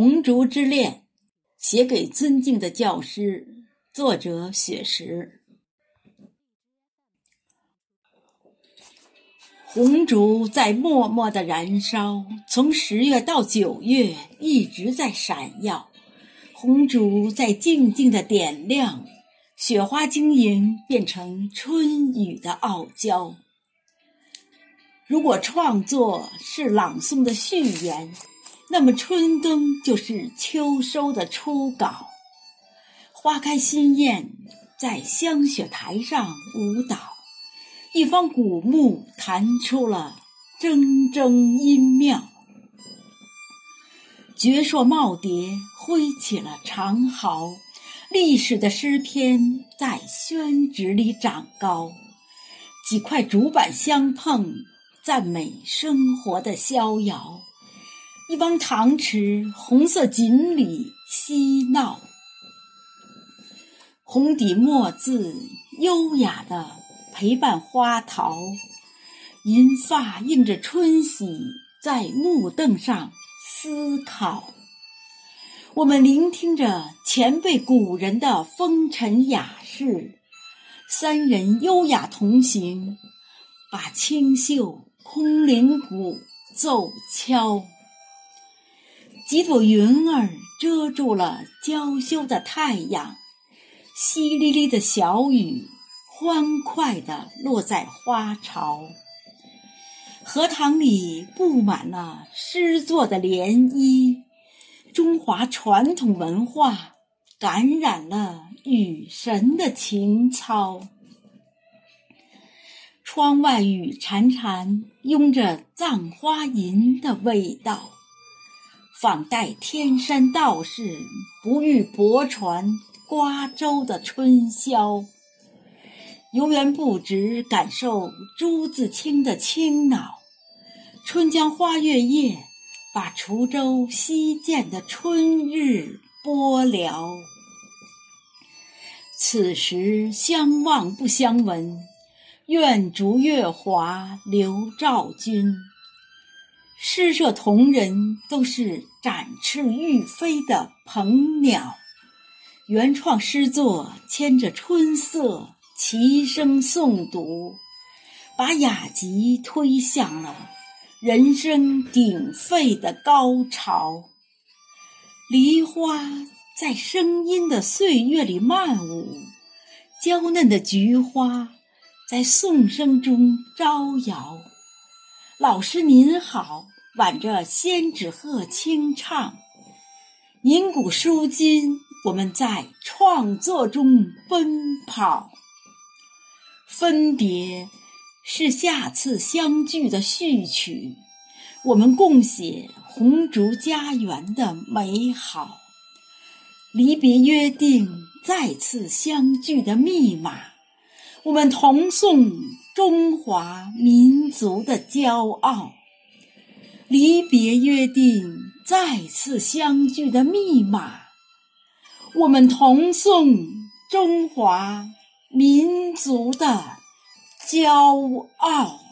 红烛之恋，写给尊敬的教师。作者：雪石。红烛在默默的燃烧，从十月到九月一直在闪耀。红烛在静静的点亮，雪花晶莹变成春雨的傲娇。如果创作是朗诵的序言。那么春耕就是秋收的初稿，花开新艳，在香雪台上舞蹈，一方古木弹出了铮铮音妙，绝硕耄耋挥起了长毫，历史的诗篇在宣纸里长高，几块竹板相碰，赞美生活的逍遥。一汪塘池，红色锦鲤嬉闹，红底墨字优雅的陪伴花桃，银发映着春喜，在木凳上思考。我们聆听着前辈古人的风尘雅事，三人优雅同行，把清秀空灵鼓奏敲。几朵云儿遮住了娇羞的太阳，淅沥沥的小雨欢快地落在花潮。荷塘里布满了诗作的涟漪，中华传统文化感染了雨神的情操。窗外雨潺潺，拥着《葬花吟》的味道。仿代天山道士不遇泊船瓜洲的春宵，游园不值感受朱自清的清脑。春江花月夜，把滁州西涧的春日播了。此时相望不相闻，愿逐月华流照君。诗社同仁都是展翅欲飞的鹏鸟，原创诗作牵着春色齐声诵读，把雅集推向了人声鼎沸的高潮。梨花在声音的岁月里漫舞，娇嫩的菊花在颂声中招摇。老师您好，挽着仙纸鹤轻唱，银鼓书金，我们在创作中奔跑。分别是下次相聚的序曲，我们共写红烛家园的美好。离别约定再次相聚的密码，我们同颂。中华民族的骄傲，离别约定再次相聚的密码，我们同颂中华民族的骄傲。